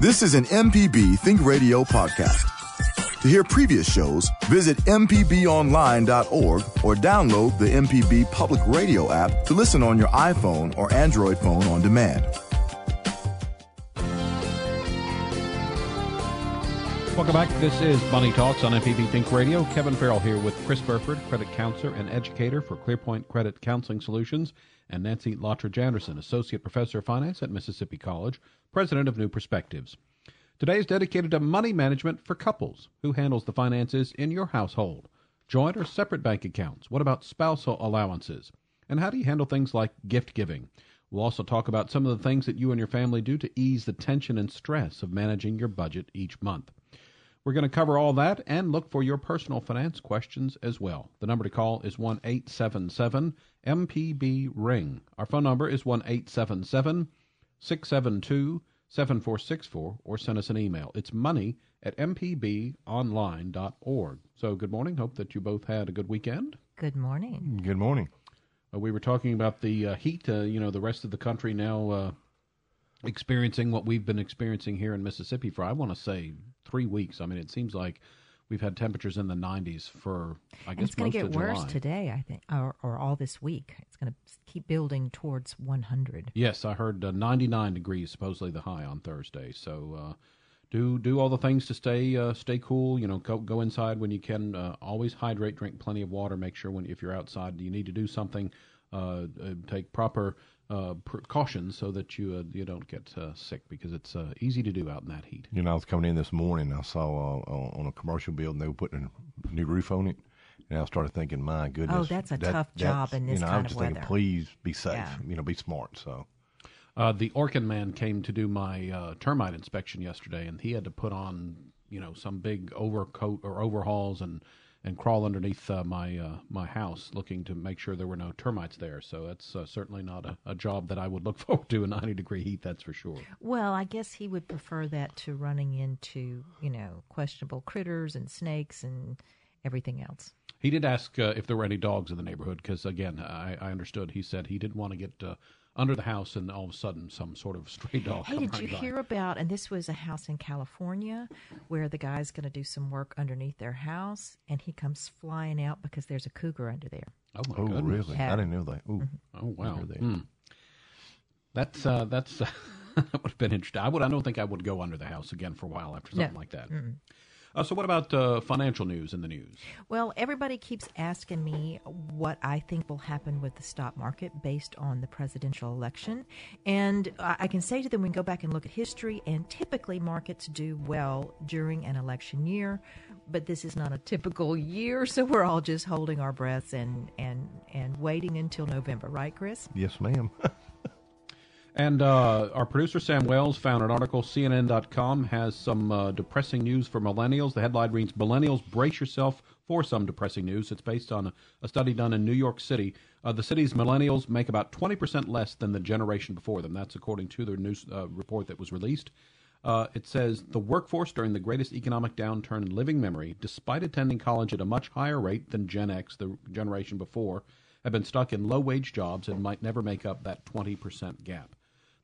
This is an MPB Think Radio podcast. To hear previous shows, visit MPBOnline.org or download the MPB Public Radio app to listen on your iPhone or Android phone on demand. Welcome back. This is Money Talks on MPB Think Radio. Kevin Farrell here with Chris Burford, credit counselor and educator for ClearPoint Credit Counseling Solutions, and Nancy Lottridge Anderson, associate professor of finance at Mississippi College, president of New Perspectives. Today is dedicated to money management for couples. Who handles the finances in your household? Joint or separate bank accounts? What about spousal allowances? And how do you handle things like gift giving? We'll also talk about some of the things that you and your family do to ease the tension and stress of managing your budget each month. We're going to cover all that and look for your personal finance questions as well. The number to call is 1 877 MPB Ring. Our phone number is 1 877 672 7464 or send us an email. It's money at mpbonline.org. So, good morning. Hope that you both had a good weekend. Good morning. Good morning. Uh, we were talking about the uh, heat. Uh, you know, the rest of the country now uh, experiencing what we've been experiencing here in Mississippi for, I want to say, three weeks. I mean, it seems like we've had temperatures in the 90s for, I guess, and it's going to get worse July. today, I think, or, or all this week. It's going to keep building towards 100. Yes, I heard uh, 99 degrees, supposedly the high on Thursday. So, uh, do do all the things to stay uh, stay cool. You know, go go inside when you can. Uh, always hydrate, drink plenty of water. Make sure when if you're outside, you need to do something. Uh, uh, take proper uh, precautions so that you uh, you don't get uh, sick because it's uh, easy to do out in that heat. You know, I was coming in this morning. I saw on a commercial building they were putting a new roof on it, and I started thinking, my goodness, oh, that's a that, tough job in this you know, kind I was just of weather. thinking, please be safe. Yeah. You know, be smart. So. Uh, the Orkin man came to do my uh, termite inspection yesterday, and he had to put on, you know, some big overcoat or overhauls and and crawl underneath uh, my uh, my house, looking to make sure there were no termites there. So that's uh, certainly not a, a, job that I would look forward to in 90 degree heat. That's for sure. Well, I guess he would prefer that to running into you know questionable critters and snakes and everything else. He did ask uh, if there were any dogs in the neighborhood because, again, I, I, understood. He said he didn't want to get uh, under the house and all of a sudden some sort of stray dog. Hey, did right you by. hear about? And this was a house in California where the guy's going to do some work underneath their house, and he comes flying out because there's a cougar under there. Oh my oh, goodness! really? Yeah. I didn't know that. Ooh. Mm-hmm. Oh wow! Mm. That's uh, that's that would have been interesting. I would. I don't think I would go under the house again for a while after something No. like that. Uh, so, what about uh, financial news in the news? Well, everybody keeps asking me what I think will happen with the stock market based on the presidential election. And I I can say to them, we can go back and look at history, and typically markets do well during an election year. But this is not a typical year, so we're all just holding our breaths and, and, and waiting until November, right, Chris? Yes, ma'am. And uh, our producer Sam Wells found an article. CNN.com has some uh, depressing news for millennials. The headline reads: "Millennials, brace yourself for some depressing news." It's based on a, a study done in New York City. Uh, the city's millennials make about 20% less than the generation before them. That's according to their news uh, report that was released. Uh, it says the workforce during the greatest economic downturn in living memory, despite attending college at a much higher rate than Gen X, the generation before, have been stuck in low wage jobs and might never make up that 20% gap.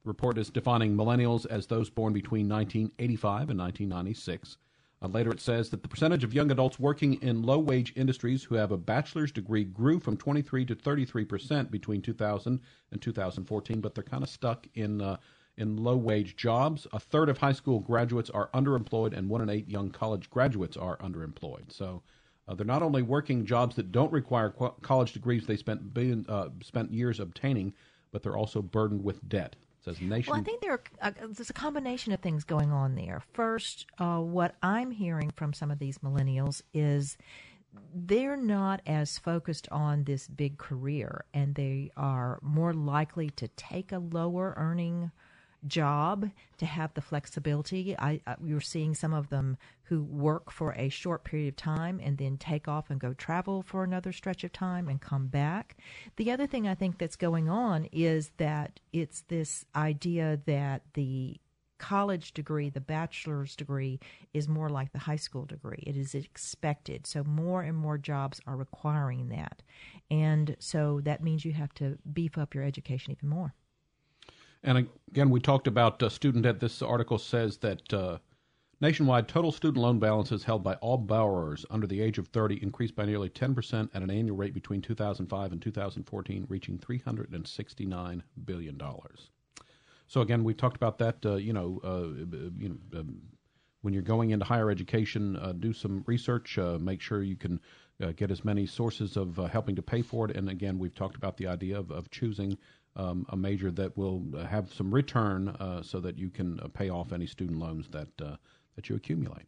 Report is defining millennials as those born between 1985 and 1996. Uh, later, it says that the percentage of young adults working in low wage industries who have a bachelor's degree grew from 23 to 33 percent between 2000 and 2014, but they're kind of stuck in uh, in low wage jobs. A third of high school graduates are underemployed, and one in eight young college graduates are underemployed. So. Uh, they're not only working jobs that don't require qu- college degrees they spent billion, uh, spent years obtaining, but they're also burdened with debt. Nation. Well, I think there are, uh, there's a combination of things going on there. First, uh, what I'm hearing from some of these millennials is they're not as focused on this big career, and they are more likely to take a lower earning job to have the flexibility. I, I we were seeing some of them who work for a short period of time and then take off and go travel for another stretch of time and come back. The other thing I think that's going on is that it's this idea that the college degree, the bachelor's degree, is more like the high school degree. It is expected. So more and more jobs are requiring that. And so that means you have to beef up your education even more. And again, we talked about uh, student debt. This article says that uh, nationwide total student loan balances held by all borrowers under the age of 30 increased by nearly 10% at an annual rate between 2005 and 2014, reaching $369 billion. So again, we talked about that. Uh, you know, uh, you know, um, when you're going into higher education, uh, do some research. Make sure you can get as many sources of helping to pay for it. And again, we've talked about the idea of, of choosing um, a major that will have some return, so that you can pay off any student loans that that you accumulate.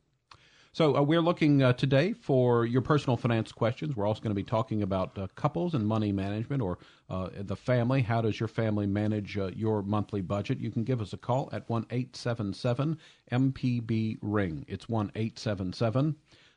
So uh, we're looking uh, today for your personal finance questions. We're also going to be talking about uh, couples and money management or uh, the family. How does your family manage uh, your monthly budget? You can give us a call at one eight seven seven MPB ring. It's one eight seven seven.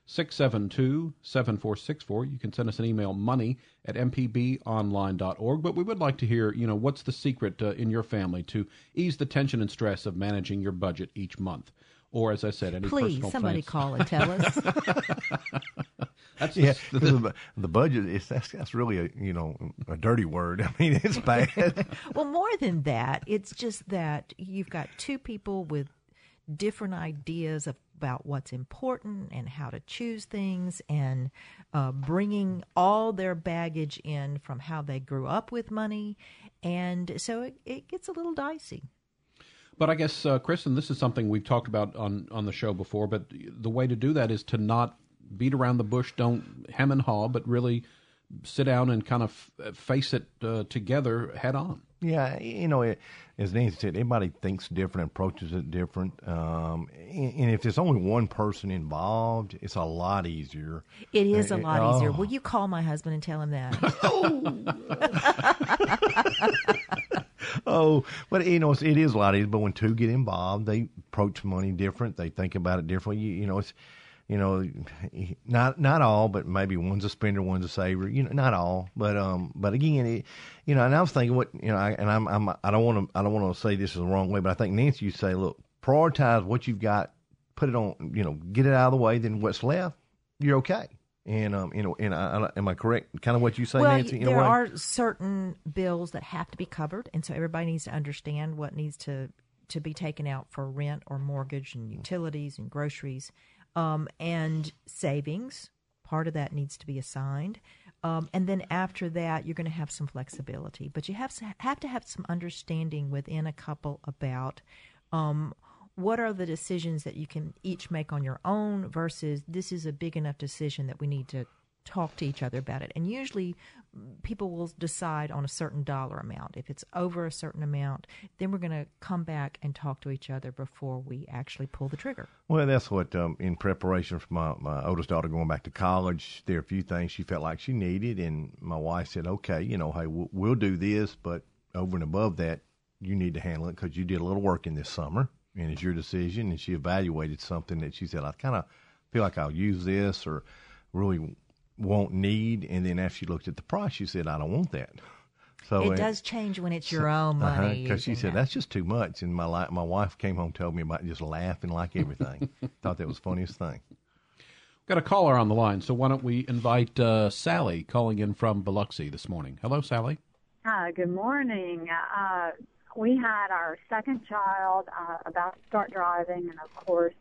672 7464. You can send us an email, money at mpbonline.org. But we would like to hear, you know, what's the secret uh, in your family to ease the tension and stress of managing your budget each month? or as I said, any Please, somebody finance. call and tell us. that's yeah, the, the, the, budget is that's, that's really a you know a dirty word. I mean, it's bad. well, more than that, it's just that you've got two people with different ideas of, about what's important and how to choose things, and uh, bringing all their baggage in from how they grew up with money, and so it, it gets a little dicey. But I guess, uh, Kristen, this is something we've talked about on, on the show before. But the way to do that is to not beat around the bush, don't hem and haw, but really sit down and kind of f- face it uh, together head on. Yeah, you know, it, as Nancy said, everybody thinks different, approaches it different. Um, and, and, if there's only one person involved, it's a lot easier. It is a uh, lot easier. Oh. Will you call my husband and tell him that? oh, but you know, it is a lot easier. But when two get involved, they approach money different. They think about it differently. You, you know, it's you know, not not all, but maybe one's a spender, one's a saver. You know, not all, but um, but again, it, you know, and I was thinking what you know, I, and I'm I'm I don't want to I don't want to say this is the wrong way, but I think Nancy, you say, look, prioritize what you've got, put it on, you know, get it out of the way, then what's left, you're okay. And um, you know, and I, am I correct? Kind of what you say, well, Nancy. there are certain bills that have to be covered, and so everybody needs to understand what needs to to be taken out for rent or mortgage and utilities and groceries, um, and savings. Part of that needs to be assigned, um, and then after that, you're going to have some flexibility. But you have to, have to have some understanding within a couple about. Um, what are the decisions that you can each make on your own versus this is a big enough decision that we need to talk to each other about it. And usually people will decide on a certain dollar amount. If it's over a certain amount, then we're going to come back and talk to each other before we actually pull the trigger. Well, that's what, um, in preparation for my, my oldest daughter going back to college, there are a few things she felt like she needed. And my wife said, okay, you know, hey, we'll, we'll do this, but over and above that, you need to handle it because you did a little work in this summer and it's your decision. And she evaluated something that she said, I kind of feel like I'll use this or really won't need. And then after she looked at the price, she said, I don't want that. So it does change when it's your own uh-huh, money. Because uh-huh, she said, that's just too much. And my, li- my wife came home told me about just laughing like everything. Thought that was the funniest thing. Got a caller on the line, so why don't we invite uh, Sally calling in from Biloxi this morning? Hello, Sally. Hi, good morning. Uh, we had our second child uh, about to start driving, and of course,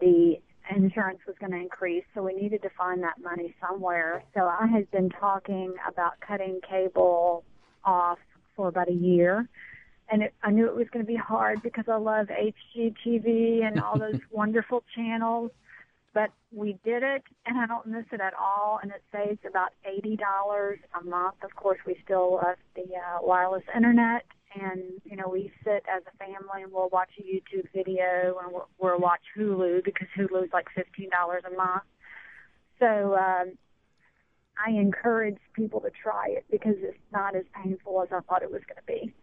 the insurance was going to increase, so we needed to find that money somewhere. So I had been talking about cutting cable off for about a year. And it, I knew it was going to be hard because I love HGTV and all those wonderful channels. But we did it, and I don't miss it at all. And it saves about eighty dollars a month. Of course, we still love the uh, wireless internet, and you know we sit as a family and we'll watch a YouTube video and we'll, we'll watch Hulu because Hulu's like fifteen dollars a month. So um, I encourage people to try it because it's not as painful as I thought it was going to be.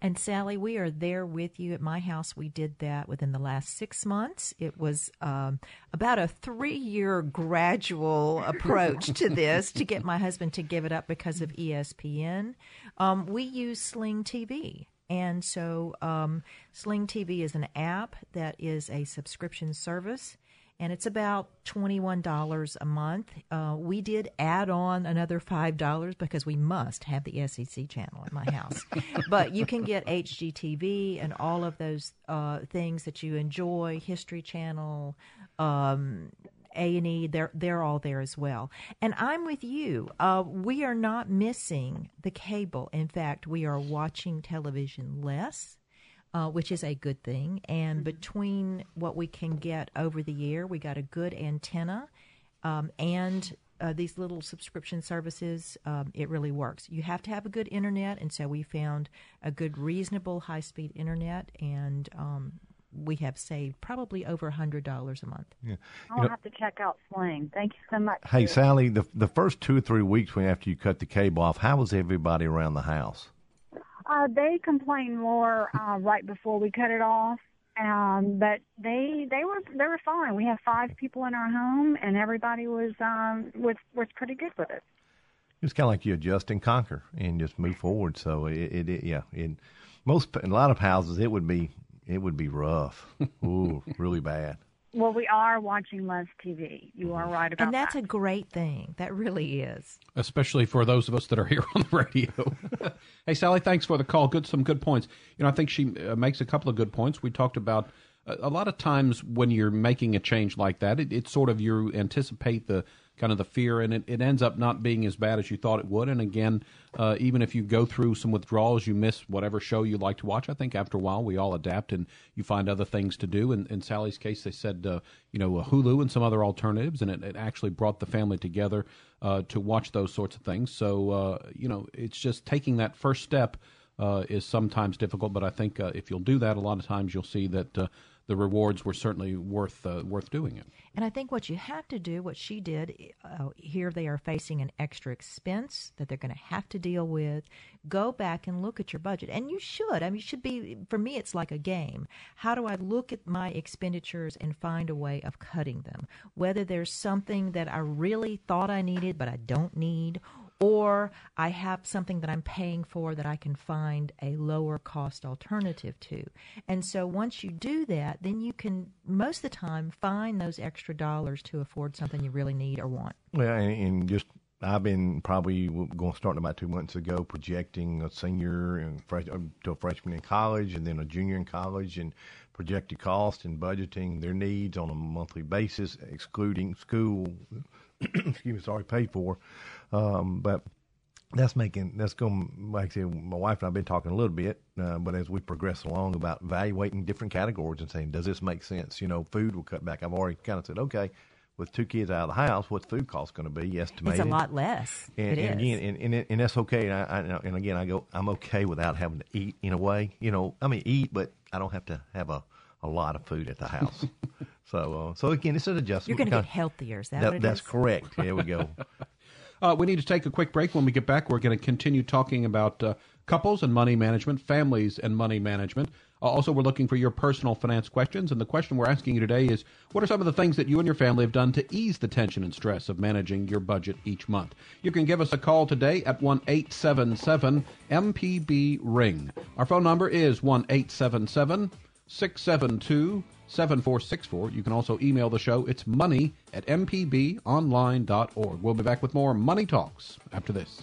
And Sally, we are there with you at my house. We did that within the last six months. It was um, about a three year gradual approach to this to get my husband to give it up because of ESPN. Um, we use Sling TV. And so um, Sling TV is an app that is a subscription service and it's about $21 a month. Uh, we did add on another $5 because we must have the SEC channel in my house. but you can get HGTV and all of those uh, things that you enjoy, History Channel, um, a and E, they're they're all there as well. And I'm with you. Uh, we are not missing the cable. In fact, we are watching television less uh, which is a good thing. And mm-hmm. between what we can get over the year, we got a good antenna um, and uh, these little subscription services, um, it really works. You have to have a good internet, and so we found a good, reasonable, high speed internet, and um, we have saved probably over a hundred dollars a month. Yeah. I'll know, have to check out Sling. Thank you so much. Hey, Sally, the the first two or three weeks when after you cut the cable off, how was everybody around the house? Uh, they complained more uh, right before we cut it off, um, but they they were they were fine. We have five people in our home, and everybody was um, was was pretty good with it. It's kind of like you adjust and conquer and just move forward. So it, it, it yeah, in most in a lot of houses it would be it would be rough. Ooh, really bad. Well, we are watching less TV. You are right about that. And that's that. a great thing. That really is. Especially for those of us that are here on the radio. hey, Sally, thanks for the call. Good, some good points. You know, I think she uh, makes a couple of good points. We talked about uh, a lot of times when you're making a change like that, it, it's sort of you anticipate the kind of the fear, and it, it ends up not being as bad as you thought it would. And again, uh, even if you go through some withdrawals, you miss whatever show you like to watch. I think after a while we all adapt and you find other things to do. And in Sally's case, they said uh, you know Hulu and some other alternatives, and it, it actually brought the family together uh, to watch those sorts of things. So uh, you know, it's just taking that first step. Uh, is sometimes difficult, but I think uh, if you'll do that, a lot of times you'll see that uh, the rewards were certainly worth uh, worth doing it. And I think what you have to do, what she did, uh, here they are facing an extra expense that they're going to have to deal with. Go back and look at your budget, and you should. I mean, you should be. For me, it's like a game. How do I look at my expenditures and find a way of cutting them? Whether there's something that I really thought I needed but I don't need, or I have something that I'm paying for that I can find a lower cost alternative to. And so once you do that, then you can most of the time find those extra dollars to afford something you really need or want. Well, and, and just I've been probably going starting about two months ago projecting a senior and fresh, uh, to a freshman in college and then a junior in college and projected cost and budgeting their needs on a monthly basis, excluding school, excuse me, sorry, paid for. Um, but that's making that's going like I said, my wife and I've been talking a little bit, uh, but as we progress along about evaluating different categories and saying, does this make sense? You know, food will cut back. I've already kind of said, okay, with two kids out of the house, what's food cost going to be estimated? It's a lot less. And, and again, and, and, and, that's okay. And, I, I, and again, I go, I'm okay without having to eat in a way. You know, I mean, eat, but I don't have to have a, a lot of food at the house. so, uh, so again, it's an adjustment. You're going to get healthier. Is that, that what it That's is? correct. There we go. Uh, we need to take a quick break. When we get back, we're going to continue talking about uh, couples and money management, families and money management. Uh, also, we're looking for your personal finance questions. And the question we're asking you today is what are some of the things that you and your family have done to ease the tension and stress of managing your budget each month? You can give us a call today at 1 877 MPB Ring. Our phone number is 1 877 672 7464. You can also email the show. It's money at mpbonline.org. We'll be back with more Money Talks after this.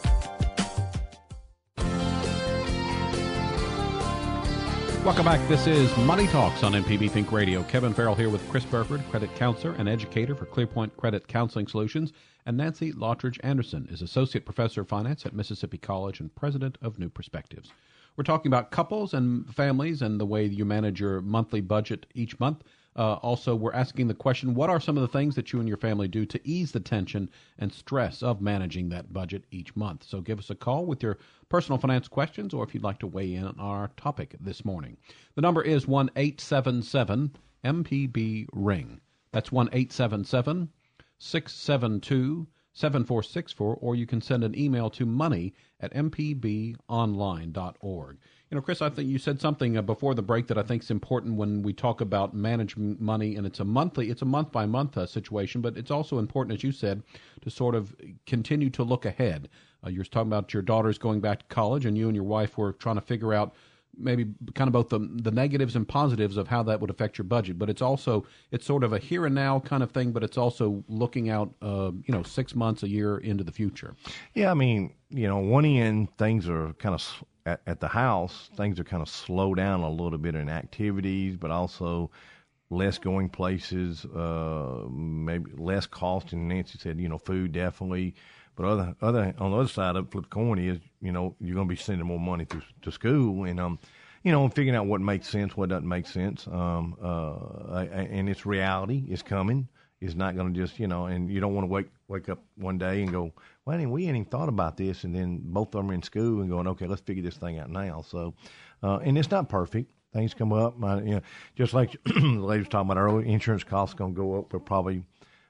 Welcome back. This is Money Talks on MPB Think Radio. Kevin Farrell here with Chris Burford, credit counselor and educator for Clearpoint Credit Counseling Solutions and Nancy Lottridge Anderson is Associate Professor of Finance at Mississippi College and President of New Perspectives. We're talking about couples and families and the way you manage your monthly budget each month. Uh, also, we're asking the question what are some of the things that you and your family do to ease the tension and stress of managing that budget each month? So give us a call with your personal finance questions or if you'd like to weigh in on our topic this morning. The number is 1 877 MPB Ring. That's 1 877 672 7464, or you can send an email to money at mpbonline.org. You know, Chris, I think you said something uh, before the break that I think is important when we talk about managing money, and it's a monthly, it's a month by month uh, situation, but it's also important, as you said, to sort of continue to look ahead. Uh, you're talking about your daughters going back to college, and you and your wife were trying to figure out maybe kind of both the the negatives and positives of how that would affect your budget. But it's also it's sort of a here and now kind of thing, but it's also looking out, uh, you know, six months, a year into the future. Yeah, I mean, you know, one end things are kind of at, at the house, things are kind of slow down a little bit in activities, but also less going places, uh, maybe less cost. And Nancy said, you know, food definitely. But other other on the other side of flip coin is you know you're going to be sending more money to to school and um you know and figuring out what makes sense, what doesn't make sense. Um uh and it's reality is coming. It's not going to just you know and you don't want to wake wake up one day and go well we ain't even thought about this and then both of them are in school and going okay let's figure this thing out now. So uh, and it's not perfect. Things come up. My, you know, just like the lady was talking about earlier, insurance costs going to go up. We're probably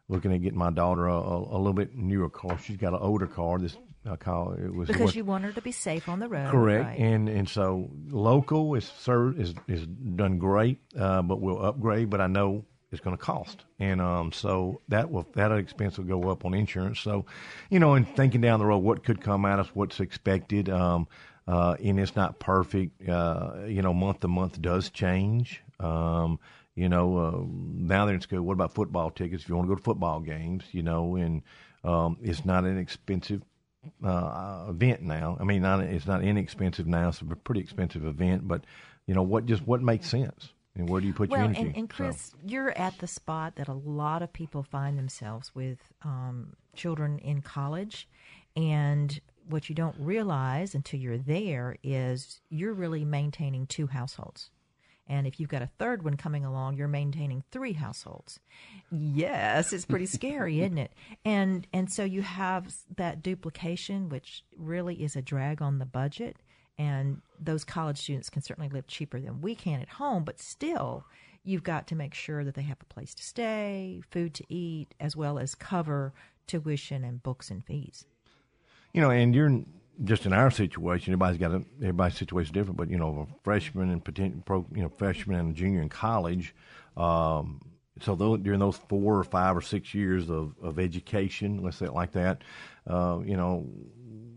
looking at getting my daughter a, a, a little bit newer car. She's got an older car. This uh, car it was because you want her to be safe on the road. Correct, right. and and so local is served is is done great, uh, but we'll upgrade. But I know it's going to cost, and um, so that will that expense will go up on insurance. So, you know, and thinking down the road, what could come at us, what's expected. Um, uh, and it's not perfect. Uh, you know, month to month does change. Um, you know, uh, now they're in school. What about football tickets? If you want to go to football games, you know, and um, it's not an expensive uh, event now. I mean, not, it's not inexpensive now. It's a pretty expensive event, but you know what? Just what makes sense, and where do you put well, your energy? And, and Chris, so. you're at the spot that a lot of people find themselves with um, children in college, and what you don't realize until you're there is you're really maintaining two households. And if you've got a third one coming along, you're maintaining three households. Yes, it's pretty scary, isn't it? And and so you have that duplication, which really is a drag on the budget. And those college students can certainly live cheaper than we can at home, but still, you've got to make sure that they have a place to stay, food to eat, as well as cover tuition and books and fees. You know, and you're just in our situation, everybody's got a everybody's situation different. But you know, a freshman and potential, pro, you know, freshman and a junior in college. Um, so those, during those four or five or six years of, of education, let's say it like that, uh, you know,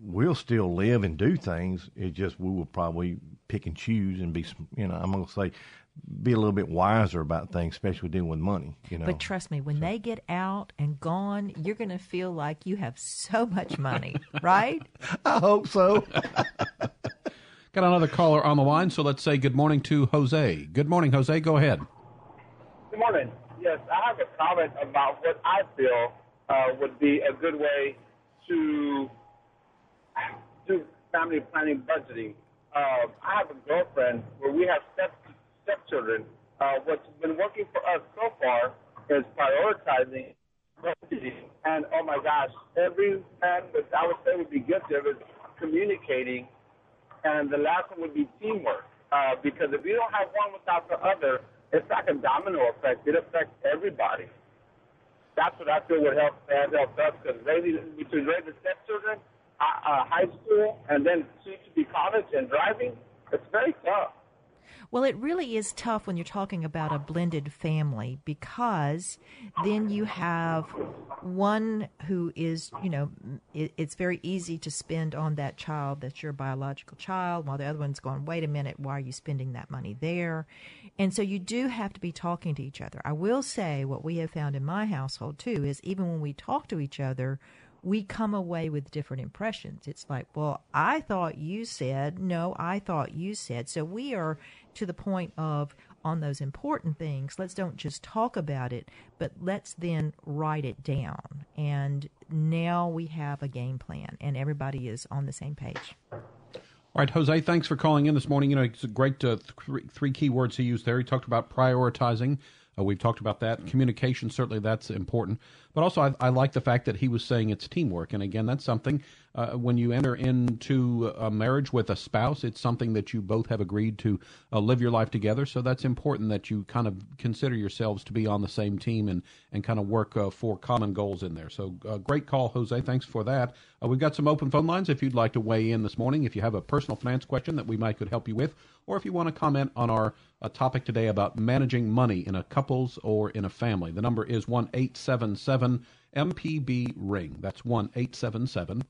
we'll still live and do things. It just we will probably pick and choose and be, you know, I'm going to say be a little bit wiser about things, especially dealing with money. You know. But trust me, when so. they get out and gone, you're going to feel like you have so much money, right? I hope so. Got another caller on the line, so let's say good morning to Jose. Good morning, Jose. Go ahead. Good morning. Yes, I have a comment about what I feel uh, would be a good way to do family planning budgeting. Uh, I have a girlfriend where we have step stepchildren. Uh, what's been working for us so far is prioritizing budgeting. and oh my gosh, every man that I would say would be of is communicating, and the last one would be teamwork. Uh, because if you don't have one without the other, it's like a domino effect. It affects everybody. That's what I feel would help help us because raising between raising stepchildren, uh, high school, and then soon to be college and driving, it's very tough. Well, it really is tough when you're talking about a blended family because then you have one who is, you know, it, it's very easy to spend on that child that's your biological child, while the other one's going, wait a minute, why are you spending that money there? And so you do have to be talking to each other. I will say what we have found in my household too is even when we talk to each other, we come away with different impressions. It's like, well, I thought you said, no, I thought you said. So we are to the point of on those important things, let's don't just talk about it, but let's then write it down. And now we have a game plan and everybody is on the same page. All right, Jose, thanks for calling in this morning. You know, it's a great uh, th- three key words he used there. He talked about prioritizing. Uh, we've talked about that. Communication, certainly that's important. But also, I, I, like the fact that he was saying it's teamwork. And again, that's something uh, when you enter into a marriage with a spouse, it's something that you both have agreed to uh, live your life together. So that's important that you kind of consider yourselves to be on the same team and, and kind of work uh, for common goals in there. So uh, great call, Jose. Thanks for that. Uh, we've got some open phone lines if you'd like to weigh in this morning. If you have a personal finance question that we might could help you with, or if you want to comment on our uh, topic today about managing money in a couples or in a family. The number is one eight seven seven MPB ring. That's one eight seven seven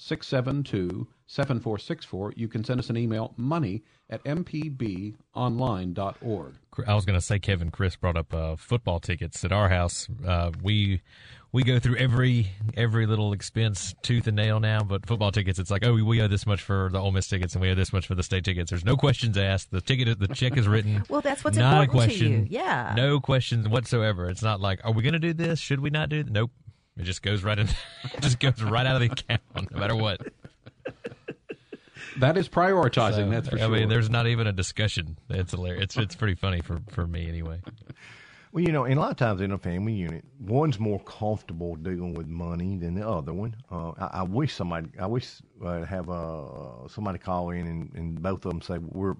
672 7464. You can send us an email, money at mpbonline.org. I was going to say, Kevin, Chris brought up uh, football tickets at our house. Uh, we we go through every every little expense tooth and nail now, but football tickets, it's like, oh, we, we owe this much for the Ole Miss tickets, and we owe this much for the state tickets. There's no questions asked. The ticket, the check is written. well, that's what's not important a question. to you. Yeah, no questions whatsoever. It's not like, are we going to do this? Should we not do? It? Nope. It just goes right in. it just goes right out of the account, no matter what. That is prioritizing. So, that's for I sure. I mean, there's not even a discussion. It's hilarious. It's it's pretty funny for for me anyway. Well, you know, and a lot of times in a family unit, one's more comfortable dealing with money than the other one. Uh, I, I, wish somebody, I wish uh, have uh, somebody call in and, and both of them say we're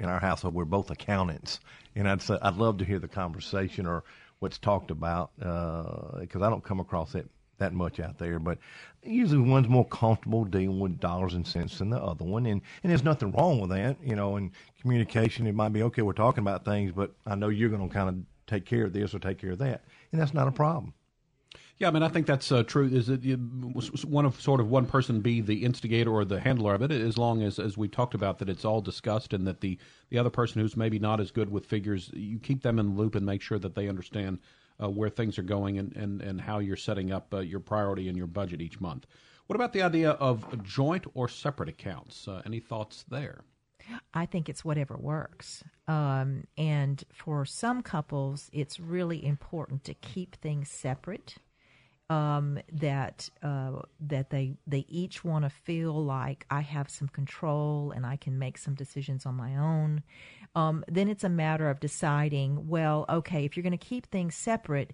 in our household we're both accountants, and I'd say I'd love to hear the conversation or what's talked about because uh, I don't come across that that much out there. But usually one's more comfortable dealing with dollars and cents than the other one, and and there's nothing wrong with that. You know, in communication, it might be okay. We're talking about things, but I know you're going to kind of take care of this or take care of that, and that's not a problem. Yeah, I mean, I think that's uh, true. Is it one of sort of one person be the instigator or the handler of it, as long as as we talked about that it's all discussed and that the the other person who's maybe not as good with figures, you keep them in the loop and make sure that they understand uh, where things are going and and and how you're setting up uh, your priority and your budget each month. What about the idea of joint or separate accounts? Uh, any thoughts there? I think it's whatever works. Um, and for some couples, it's really important to keep things separate. Um, that uh, that they they each want to feel like I have some control and I can make some decisions on my own. Um, then it's a matter of deciding. Well, okay, if you're going to keep things separate,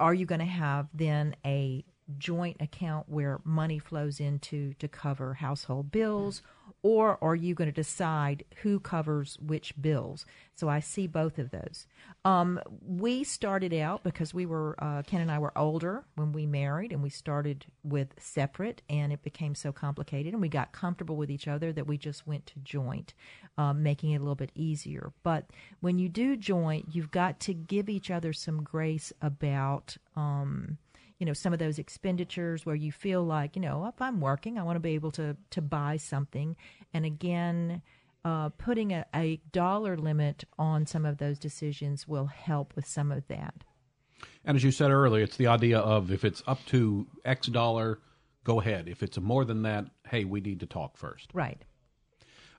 are you going to have then a joint account where money flows into to cover household bills? Or are you going to decide who covers which bills? So I see both of those. Um, we started out because we were uh, Ken and I were older when we married, and we started with separate, and it became so complicated, and we got comfortable with each other that we just went to joint, um, making it a little bit easier. But when you do joint, you've got to give each other some grace about. Um, you know some of those expenditures where you feel like you know if i'm working i want to be able to to buy something. And again uh, putting a, a dollar limit on some of those decisions will help with some of that. And as you said earlier it's the idea of if it's up to x dollar go ahead. If it's more than that hey we need to talk first. Right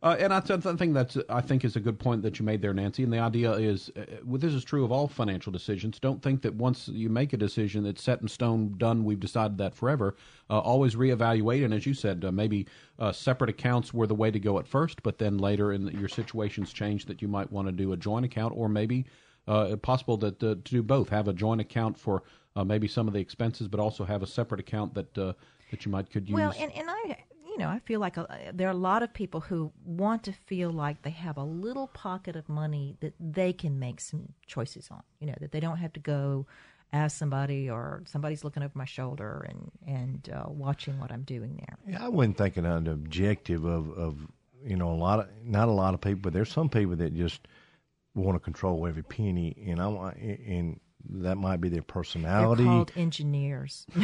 uh, and that's something that's I think is a good point that you made there, Nancy. And the idea is, uh, well, this is true of all financial decisions. Don't think that once you make a decision, it's set in stone, done. We've decided that forever. Uh, always reevaluate, and as you said, uh, maybe uh, separate accounts were the way to go at first, but then later in the, your situations change that you might want to do a joint account, or maybe uh, possible that to do both. Have a joint account for maybe some of the expenses, but also have a separate account that that you might could use. Well, and, and I know, I feel like a, there are a lot of people who want to feel like they have a little pocket of money that they can make some choices on. You know, that they don't have to go ask somebody or somebody's looking over my shoulder and and uh, watching what I'm doing there. Yeah, I wasn't thinking on the objective of of you know a lot of not a lot of people, but there's some people that just want to control every penny, and I want and that might be their personality. They're called engineers.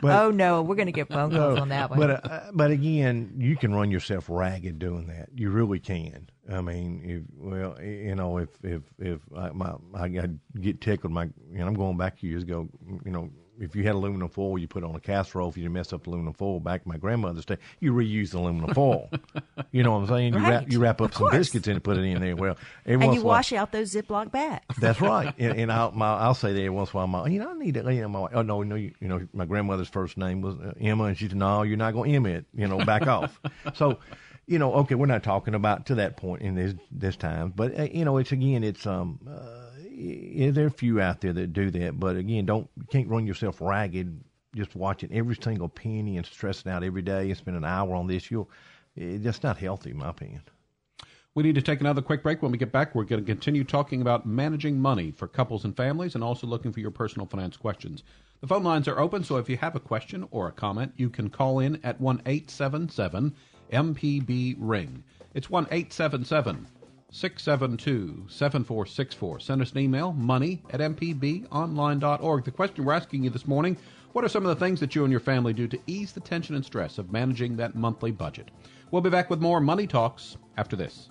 But, oh no, we're going to get phone calls no, on that one. But uh, but again, you can run yourself ragged doing that. You really can. I mean, if well, you know, if if if I, my I, I get tickled, my you know, I'm going back years ago. You know, if you had aluminum foil, you put it on a casserole. If you mess up aluminum foil, back in my grandmother's day, you reuse the aluminum foil. you know what I'm saying? You Right. wrap you wrap up Of some course. biscuits and put it in there. Well, and you while- wash out those Ziploc bags. that's right. And, and I'll, my, I'll say that once in a while, my, you know, I need to, you know, my, oh, no, no, you, you know, my grandmother's first name was uh, Emma, and she said, no, you're not going to Emma it, you know, back off. So, you know, okay, we're not talking about to that point in this, this time, but, uh, you know, it's again, it's, um, uh, there are a few out there that do that, but again, don't, you can't run yourself ragged just watching every single penny and stressing out every day and spend an hour on this. You'll, eh, it's just not healthy, in my opinion. We need to take another quick break. When we get back, we're going to continue talking about managing money for couples and families and also looking for your personal finance questions. The phone lines are open, so if you have a question or a comment, you can call in at 1 877 MPB Ring. It's 1 877 672 7464. Send us an email, money at mpbonline.org. The question we're asking you this morning what are some of the things that you and your family do to ease the tension and stress of managing that monthly budget? We'll be back with more Money Talks after this.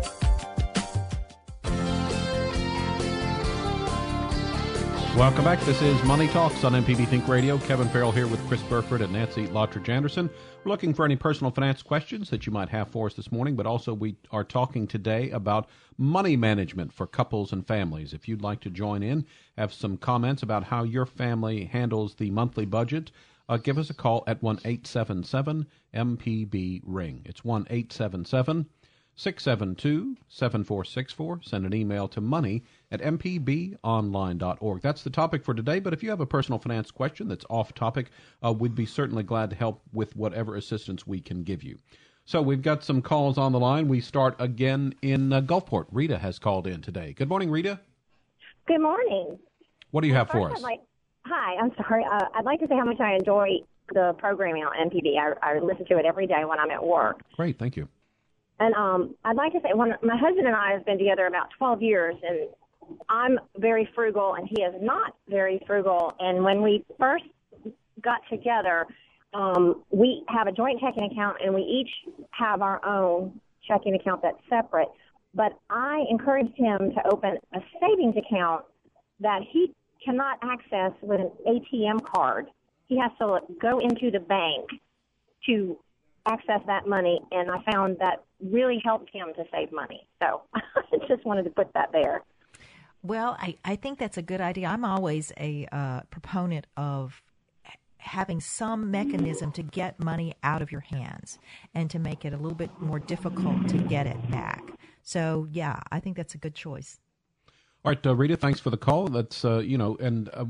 Welcome back. This is Money Talks on MPB Think Radio. Kevin Farrell here with Chris Burford and Nancy Lottridge Anderson. We're looking for any personal finance questions that you might have for us this morning, but also we are talking today about money management for couples and families. If you'd like to join in, have some comments about how your family handles the monthly budget, uh, give us a call at 1 877 MPB Ring. It's 1 877 672 7464. Send an email to money at mpbonline.org. That's the topic for today, but if you have a personal finance question that's off topic, uh, we'd be certainly glad to help with whatever assistance we can give you. So we've got some calls on the line. We start again in uh, Gulfport. Rita has called in today. Good morning, Rita. Good morning. What do you have for us? Like, hi, I'm sorry. Uh, I'd like to say how much I enjoy the programming on MPB. I, I listen to it every day when I'm at work. Great, thank you. And um, I'd like to say, when my husband and I have been together about 12 years, and I'm very frugal, and he is not very frugal. And when we first got together, um, we have a joint checking account, and we each have our own checking account that's separate. But I encouraged him to open a savings account that he cannot access with an ATM card. He has to go into the bank to access that money, and I found that really helped him to save money. So I just wanted to put that there. Well, I, I think that's a good idea. I'm always a uh, proponent of having some mechanism to get money out of your hands and to make it a little bit more difficult to get it back. So, yeah, I think that's a good choice. All right, uh, Rita, thanks for the call. That's uh, you know, and uh,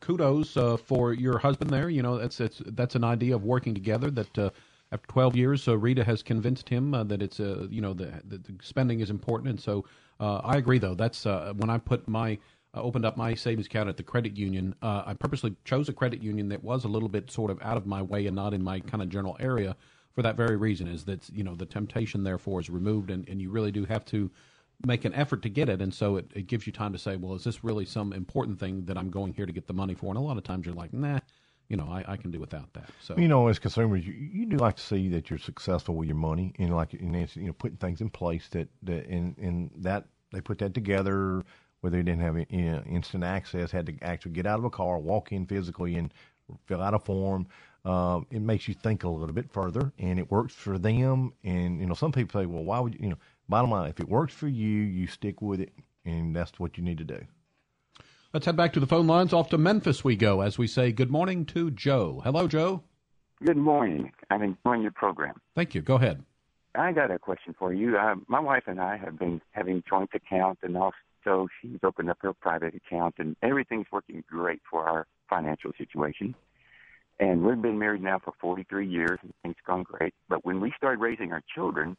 kudos uh, for your husband there. You know, that's it's that's an idea of working together. That uh, after 12 years, uh, Rita has convinced him that it's uh, you know the, the spending is important, and so uh, I agree. Though that's uh, when I put my uh, opened up my savings account at the credit union. Uh, I purposely chose a credit union that was a little bit sort of out of my way and not in my kind of general area for that very reason. Is that you know the temptation therefore is removed, and, and you really do have to make an effort to get it and so it, it gives you time to say well is this really some important thing that i'm going here to get the money for and a lot of times you're like nah you know i, I can do without that so You know, as consumers, you, you do like to see that you're successful with your money, and like Nancy, you know, putting things in place that that and and that they put that together where they didn't have you know, instant access, had to actually get out of a car, walk in physically, and fill out a form. Um, it makes you think a little bit further, and it works for them. And you know, some people say, "Well, why would you?" You know, bottom line, if it works for you, you stick with it, and that's what you need to do. Let's head back to the phone lines off to memphis we go as we say good morning to joe hello joe Good morning. I'm enjoying your program. thank you go ahead I got a question for you. Uh, my wife and I have been having joint accounts, and also she's opened up her private account, and everything's working great for our financial situation. And we've been married now for 43 years, and things gone great. But when we started raising our children,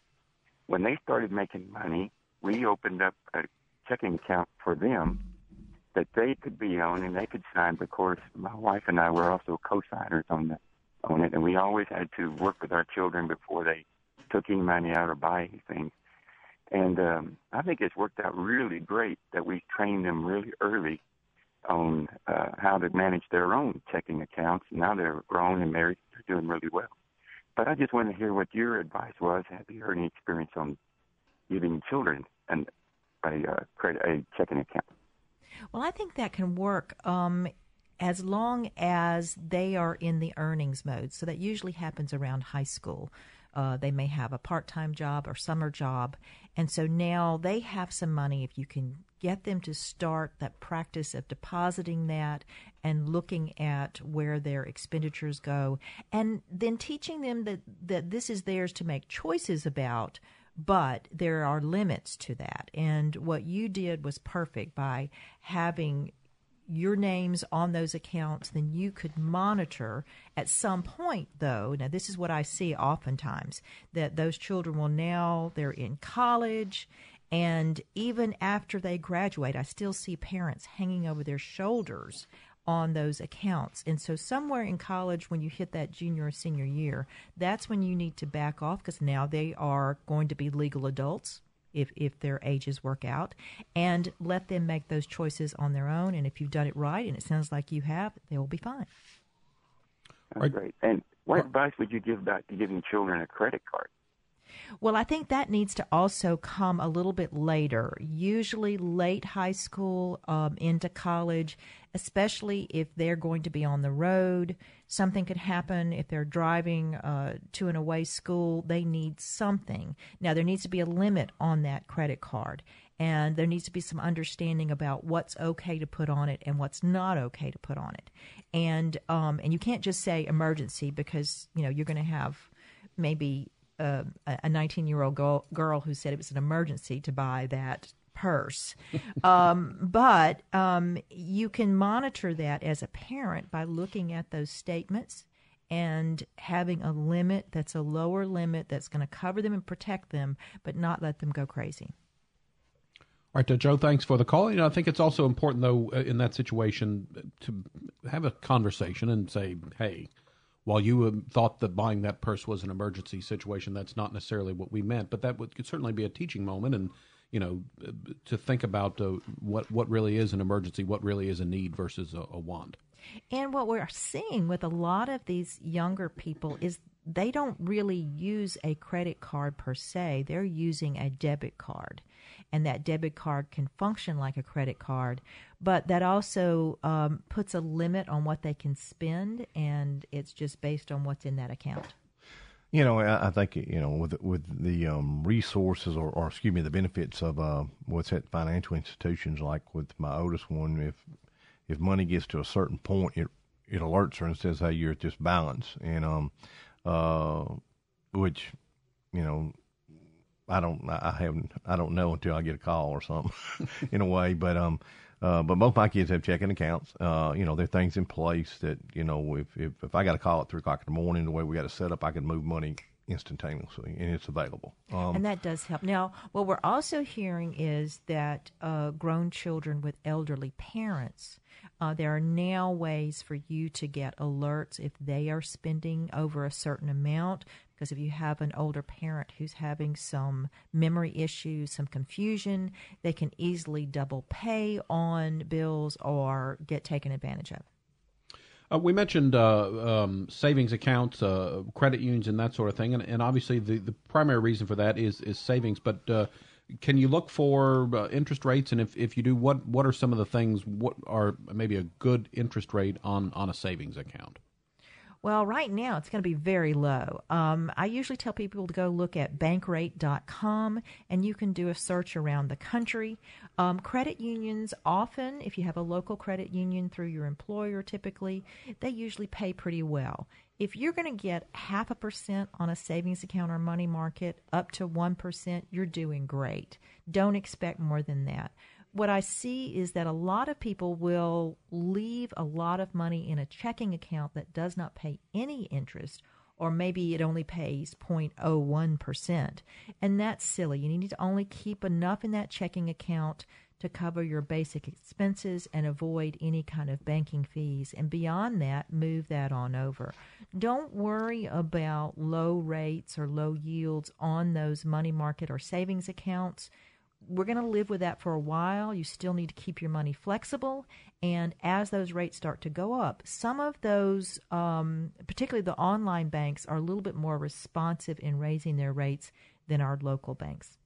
when they started making money, we opened up a checking account for them that they could be on and they could sign. Of course, my wife and I were also co-signers on the on it, and we always had to work with our children before they took any money out or buy anything. And um, I think it's worked out really great that we trained them really early on uh, how to manage their own checking accounts. Now they're grown and married; they're doing really well. But I just want to hear what your advice was. Have you heard any experience on giving children an, a uh, credit a checking account? Well, I think that can work. Um, as long as they are in the earnings mode. So that usually happens around high school. Uh, they may have a part time job or summer job. And so now they have some money. If you can get them to start that practice of depositing that and looking at where their expenditures go, and then teaching them that, that this is theirs to make choices about. But there are limits to that. And what you did was perfect by having your names on those accounts, then you could monitor at some point, though. Now, this is what I see oftentimes that those children will now, they're in college, and even after they graduate, I still see parents hanging over their shoulders on those accounts. And so, somewhere in college, when you hit that junior or senior year, that's when you need to back off because now they are going to be legal adults if if their ages work out, and let them make those choices on their own. And if you've done it right, and it sounds like you have, they will be fine. That's right. great. And what advice would you give about giving children a credit card? Well, I think that needs to also come a little bit later, usually late high school um, into college, especially if they're going to be on the road. Something could happen if they're driving uh, to an away school. They need something. Now, there needs to be a limit on that credit card. And there needs to be some understanding about what's okay to put on it and what's not okay to put on it, and um, and you can't just say emergency because you know you're going to have maybe uh, a 19 year old girl, girl who said it was an emergency to buy that purse. um, but um, you can monitor that as a parent by looking at those statements and having a limit that's a lower limit that's going to cover them and protect them, but not let them go crazy. All right, uh, Joe, thanks for the call. You know, I think it's also important, though, uh, in that situation to have a conversation and say, hey, while you thought that buying that purse was an emergency situation, that's not necessarily what we meant. But that would, could certainly be a teaching moment, and you know, to think about uh, what what really is an emergency, what really is a need versus a, a want. And what we're seeing with a lot of these younger people is they don't really use a credit card per se; they're using a debit card and that debit card can function like a credit card, but that also um, puts a limit on what they can spend, and it's just based on what's in that account. You know, I, I think you know with with the um, resources or, or, excuse me, the benefits of uh, what's at financial institutions. Like with my oldest one, if if money gets to a certain point, it it alerts her and says, "Hey, you're at this balance," and um, uh, which you know I don't I haven't I don't know until I get a call or something in a way. But um uh, but both my kids have checking accounts. Uh, you know, there are things in place that you know if if, if I got a call at three o'clock in the morning, the way we got it set up, I can move money instantaneously, and it's available. Um, and that does help. Now, what we're also hearing is that uh, grown children with elderly parents, uh, there are now ways for you to get alerts if they are spending over a certain amount because if you have an older parent who's having some memory issues, some confusion, they can easily double pay on bills or get taken advantage of. Uh, we mentioned uh, um, savings accounts, uh, credit unions, and that sort of thing, and, and, obviously the, the primary reason for that is is savings. But uh, can you look for uh, interest rates, and if, if you do, what what are some of the things? What are maybe a good interest rate on on a savings account? Well, right now it's going to be very low. Um, I usually tell people to go look at bankrate.com and you can do a search around the country. Um, credit unions often, if you have a local credit union through your employer typically, they usually pay pretty well. If you're going to get half a percent on a savings account or money market up to 1%, you're doing great. Don't expect more than that what I see is that a lot of people will leave a lot of money in a checking account that does not pay any interest, or maybe it only pays 0.01%. And that's silly. You need to only keep enough in that checking account to cover your basic expenses and avoid any kind of banking fees. And beyond that, move that on over. Don't worry about low rates or low yields on those money market or savings accounts we're going to live with that for a while. You still need to keep your money flexible. And as those rates start to go up, some of those, um, particularly the online banks, are a little bit more responsive in raising their rates than our local banks.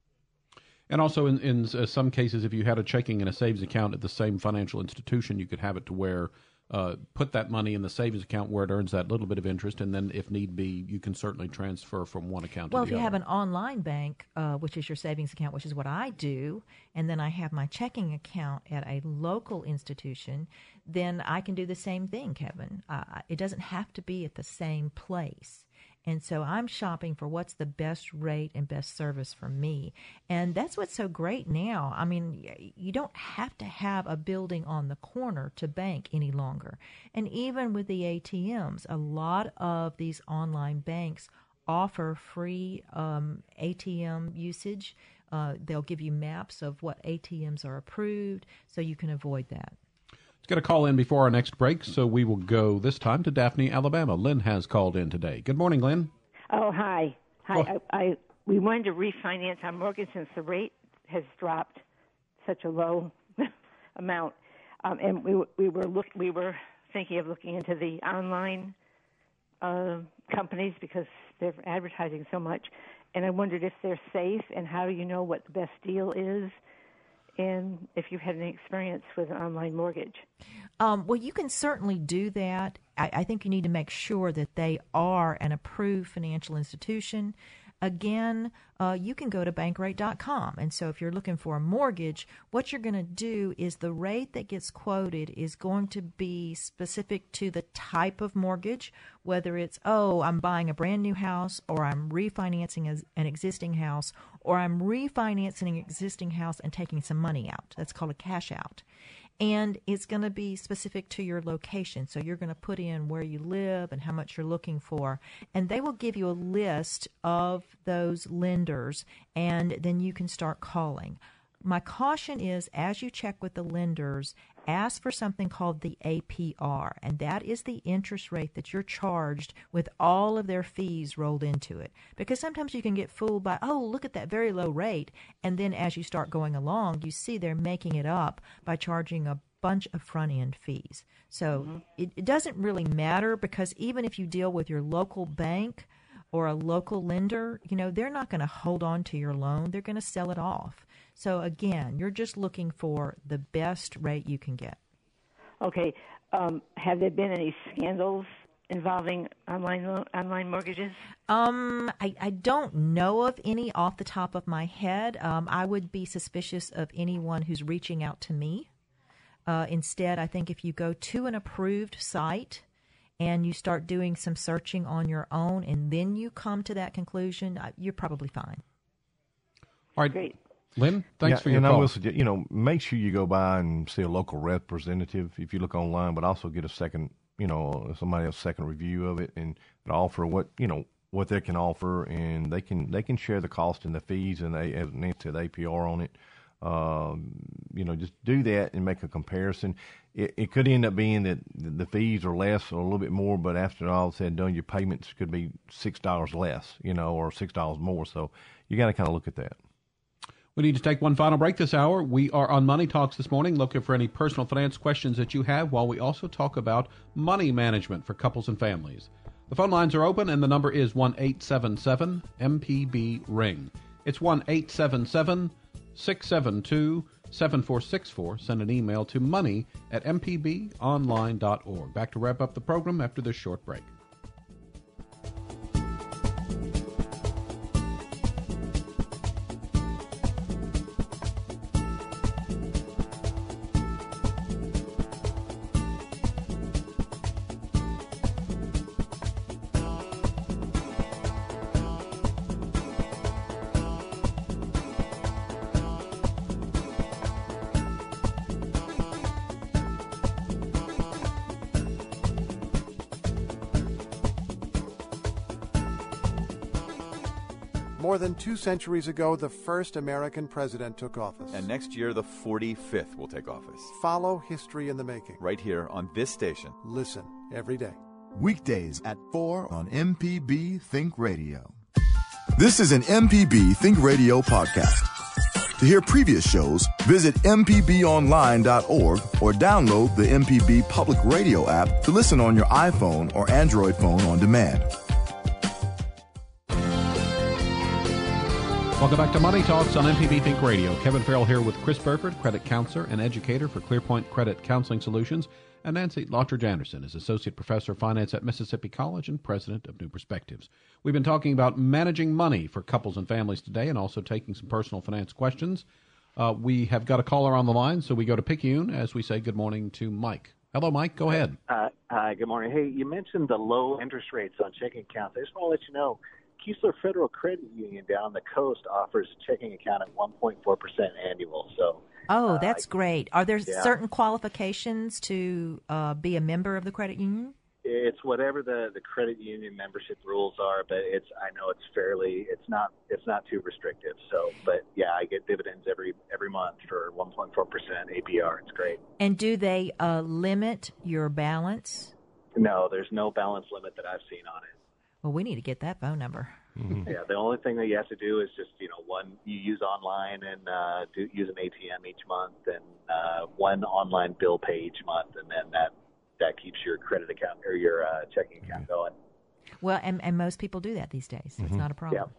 And also, in, in uh, some cases, if you had a checking and a savings account at the same financial institution, you could have it to where uh, put that money in the savings account where it earns that little bit of interest, and then if need be, you can certainly transfer from one account well, to the other. Well, if you have an online bank, uh, which is your savings account, which is what I do, and then I have my checking account at a local institution, then I can do the same thing, Kevin. Uh, it doesn't have to be at the same place. And so I'm shopping for what's the best rate and best service for me. And that's what's so great now. I mean, you don't have to have a building on the corner to bank any longer. And even with the ATMs, a lot of these online banks offer free um, ATM usage. Uh, they'll give you maps of what ATMs are approved, so you can avoid that. Get a call in before our next break, so we will go this time to Daphne, Alabama. Lynn has called in today. Good morning, Lynn. Oh, hi. Hi. I, I we wanted to refinance our mortgage since the rate has dropped such a low amount, um, and we we were look we were thinking of looking into the online uh, companies because they're advertising so much, and I wondered if they're safe and how do you know what the best deal is and if you've had any experience with an online mortgage. Um, well, you can certainly do that. I, I, think you need to make sure that they are an approved financial institution. Again, uh, you can go to bankrate.com. And so if you're looking for a mortgage, what you're going to do is the rate that gets quoted is going to be specific to the type of mortgage, whether it's, oh, I'm buying a brand new house, or I'm refinancing an existing house, or I'm refinancing an existing house and taking some money out. That's called a cash out and it's going to be specific to your location. So you're going to put in where you live and how much you're looking for, and they will give you a list of those lenders, and then you can start calling. My caution is as you check with the lenders, ask for something called the APR, and that is the interest rate that you're charged with all of their fees rolled into it. Because sometimes you can get fooled by, oh, look at that very low rate. And then as you start going along, you see they're making it up by charging a bunch of front end fees. So mm-hmm. it, it doesn't really matter because even if you deal with your local bank, or a local lender, you know, they're not going to hold on to your loan. They're going to sell it off. So again, you're just looking for the best rate you can get. Okay. Um, have there been any scandals involving online online mortgages? Um, I, I don't know of any off the top of my head. Um, I would be suspicious of anyone who's reaching out to me. Uh, instead, I think if you go to an approved site and you start doing some searching on your own, and then you come to that conclusion, uh, you're probably fine. All right. Great. Lynn, thanks yeah, for your and call. I will suggest, you know, make sure you go by and see a local representative if you look online, but also get a second, you know, somebody else second review of it and offer what you know what they can offer, and they can they can share the cost and the fees and they as Nancy the APR on it. Um, you know, just do that and make a comparison. It, it could end up being that the fees are less or a little bit more, but after all said and done, your payments could be six dollars less, you know, or six dollars more. So you got to kind of look at that. We need to take one final break this hour. We are on Money Talks this morning, looking for any personal finance questions that you have, while we also talk about money management for couples and families. The phone lines are open, and the number is one eight seven seven MPB Ring. It's 1 877 672 7464. Send an email to money at mpbonline.org. Back to wrap up the program after this short break. More than two centuries ago, the first American president took office. And next year, the 45th will take office. Follow history in the making. Right here on this station. Listen every day. Weekdays at 4 on MPB Think Radio. This is an MPB Think Radio podcast. To hear previous shows, visit MPBOnline.org or download the MPB Public Radio app to listen on your iPhone or Android phone on demand. Welcome back to Money Talks on MPB Think Radio. Kevin Farrell here with Chris Burford, credit counselor and educator for ClearPoint Credit Counseling Solutions, and Nancy Lottridge Anderson is associate professor of finance at Mississippi College and president of New Perspectives. We've been talking about managing money for couples and families today, and also taking some personal finance questions. Uh, we have got a caller on the line, so we go to Picayune as we say good morning to Mike. Hello, Mike. Go ahead. Uh, hi. Good morning. Hey, you mentioned the low interest rates on checking accounts. I just want to let you know Keesler Federal Credit Union down the coast offers a checking account at 1.4% annual. So. Oh, that's uh, great. Are there yeah. certain qualifications to uh, be a member of the credit union? It's whatever the, the credit union membership rules are, but it's I know it's fairly it's not it's not too restrictive. So, but yeah, I get dividends every every month for 1.4% APR. It's great. And do they uh, limit your balance? No, there's no balance limit that I've seen on it. Well, we need to get that phone number. Mm-hmm. Yeah, the only thing that you have to do is just you know one you use online and uh, do, use an ATM each month and uh, one online bill pay each month, and then that that keeps your credit account or your uh, checking account going. Well, and, and most people do that these days. It's Mhm. not a problem.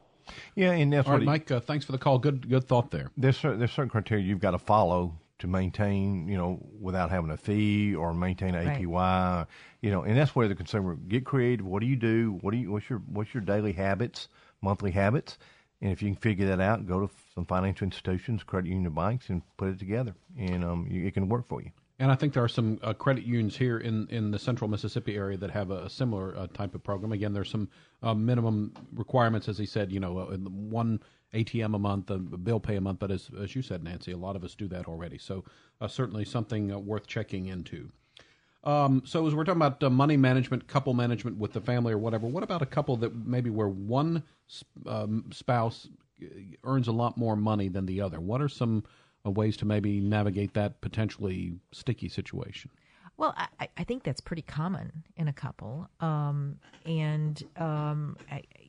Yeah, and that's All right, what Mike. Uh, thanks for the call. Good, good thought there. there's there's certain criteria you've got to follow to maintain, you know, without having a fee or maintain a Right. APY, you know, and that's where the consumer get creative. What do you do? What do you? What's your what's your daily habits, monthly habits? And if you can figure that out, go to some financial institutions, credit union, banks, and put it together, and um, you, it can work for you. And I think there are some uh, credit unions here in, in the central Mississippi area that have a, a similar uh, type of program. Again, there's some uh, minimum requirements, as he said, you know, uh, one ATM a month, a bill pay a month. But as, as you said, Nancy, a lot of us do that already. So uh, certainly something uh, worth checking into. Um, so as we're talking about uh, money management, couple management with the family or whatever, what about a couple that maybe where one um, spouse uh, earns a lot more money than the other? What are some uh, ways to maybe navigate that potentially sticky situation? Well, I, I think that's pretty common in a couple, um, and um,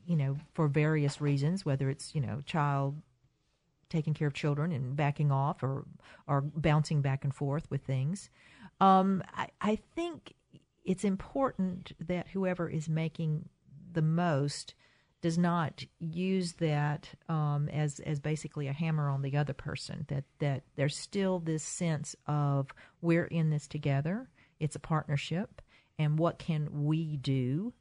you know, for various reasons, whether it's you know child taking care of children and backing off, or or bouncing back and forth with things. Um, I, I think it's important that whoever is making the most does not use that um, as as basically a hammer on the other person. That that there's still this sense of we're in this together. It's a partnership, and what can we do?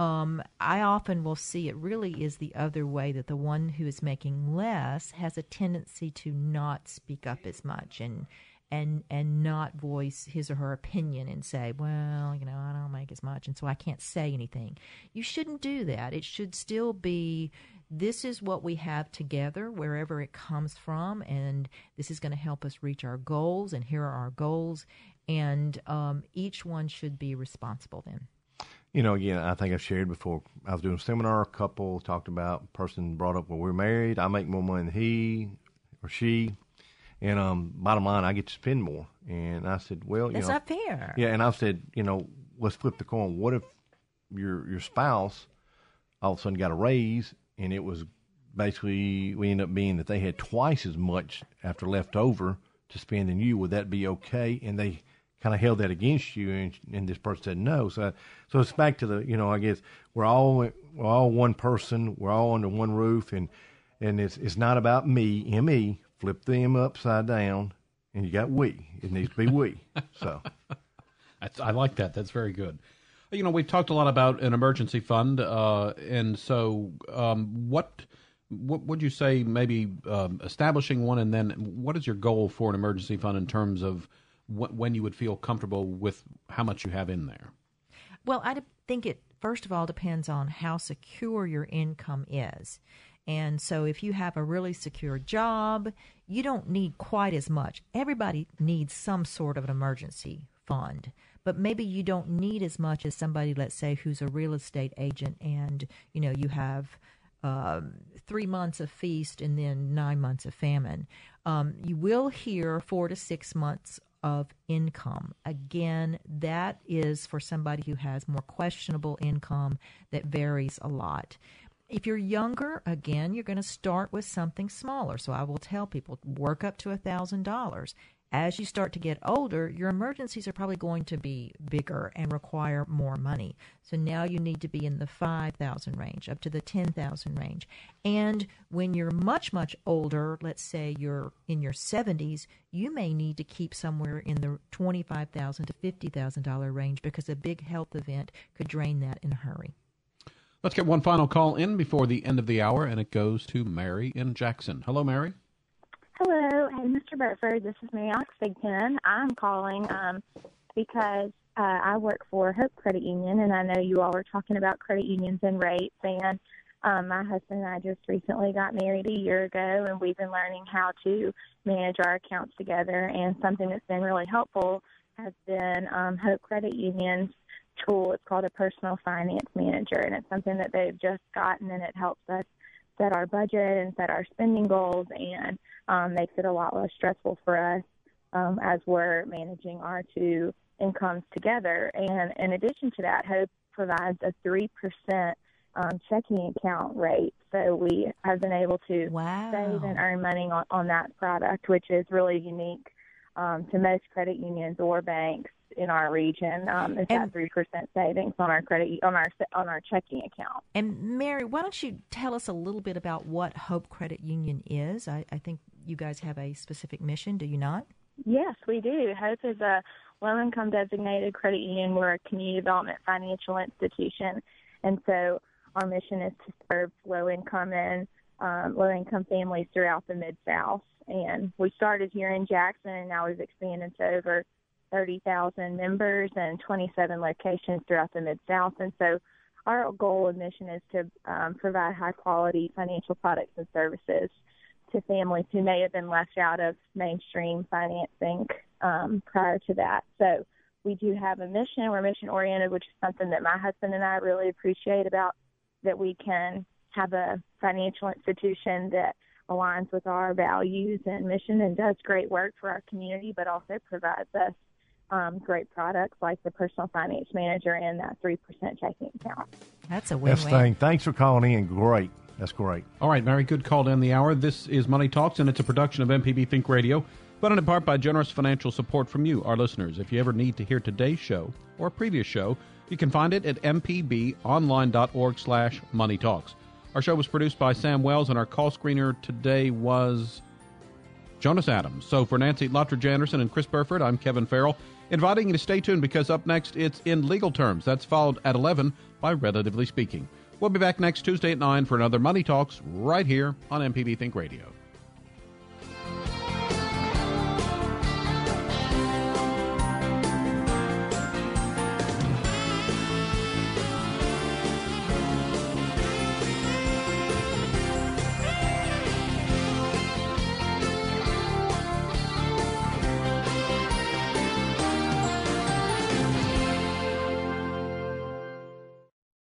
Um, I often will see it really is the other way that the one who is making less has a tendency to not speak up as much and and and not voice his or her opinion and say, well, you know, I don't make as much, and so I can't say anything. You shouldn't do that. It should still be. This is what we have together, wherever it comes from, and this is going to help us reach our goals. And here are our goals, and um, each one should be responsible. Then, You know, again, I think I've shared before. I was doing a seminar, a couple talked about, person brought up, well, we're married. I make more money than he or she. And um, bottom line, I get to spend more. And I said, well, you That's know. not fair. Yeah, and I said, you know, let's flip the coin. What if your your spouse all of a sudden got a raise and it was basically, we end up being that they had twice as much after left over to spend than you? Would that be okay? And they kind of held that against you, and, and this person said no. So, so it's back to the, you know, I guess we're all we're all one person, we're all under one roof, and and it's it's not about me, me. Flip the M upside down, and you got we. It needs to be we. So. I like that. That's very good. You know, we've talked a lot about an emergency fund, uh, and so um, what what would you say? Maybe um, establishing one, and then what is your goal for an emergency fund in terms of wh- when you would feel comfortable with how much you have in there? Well, I think it first of all depends on how secure your income is. And so if you have a really secure job, you don't need quite as much. Everybody needs some sort of an emergency fund, but maybe you don't need as much as somebody, let's say, who's a real estate agent and, you know, you have uh, three months of feast and then nine months of famine. Um, you will hear four to six months of income. Again, that is for somebody who has more questionable income that varies a lot. If you're younger, again, you're going to start with something smaller. So I will tell people work up to a $1,000 as you start to get older, your emergencies are probably going to be bigger and require more money. So now you need to be in the 5,000 range up to the 10,000 range. And when you're much much older, let's say you're in your 70s, you may need to keep somewhere in the 25,000 to $50,000 range because a big health event could drain that in a hurry. Let's get one final call in before the end of the hour, and it goes to Mary in Jackson. Hello, Mary. Hey, Mr. Burford. This is Mary Oxfigton. I'm calling um, because uh, I work for Hope Credit Union, and I know you all were talking about credit unions and rates. And um, my husband and I just recently got married a year ago, and we've been learning how to manage our accounts together. And something that's been really helpful has been um, Hope Credit Union's tool. It's called a personal finance manager, and it's something that they've just gotten, and it helps us set our budget and set our spending goals and um, makes it a lot less stressful for us um, as we're managing our two incomes together. And in addition to that, Hope provides a 3% um, checking account rate. So we have been able to wow. save and earn money on, on that product, which is really unique um, to most credit unions or banks in our region um, is and, that three percent savings on our credit on our on our checking account. And Mary, why don't you tell us a little bit about what Hope Credit Union is? I, I think you guys have a specific mission, do you not? Yes, we do. Hope is a low income designated credit union. We're a community development financial institution, and so our mission is to serve low income and um, low income families throughout the Mid South. And we started here in Jackson, and now we've expanded to over 30,000 members and 27 locations throughout the Mid South. And so our goal and mission is to um, provide high quality financial products and services to families who may have been left out of mainstream financing um, prior to that. So we do have a mission. We're mission oriented, which is something that my husband and I really appreciate about that we can have a financial institution that aligns with our values and mission and does great work for our community, but also provides us um, great products like the personal finance manager and that 3% checking account. That's a win Best thing. Thanks for calling in. Great. That's great. All right, Mary, good call to end the hour. This is Money Talks, and it's a production of MPB Think Radio, funded in part by generous financial support from you, our listeners. If you ever need to hear today's show or a previous show, you can find it at mpbonline.org slash money talks. Our show was produced by Sam Wells, and our call screener today was Jonas Adams. So for Nancy Lottridge Anderson and Chris Burford, I'm Kevin Farrell inviting you to stay tuned because up next it's In Legal Terms. That's followed at 11 by Relatively Speaking. We'll be back next Tuesday at 9 for another Money Talks right here on MPB Think Radio.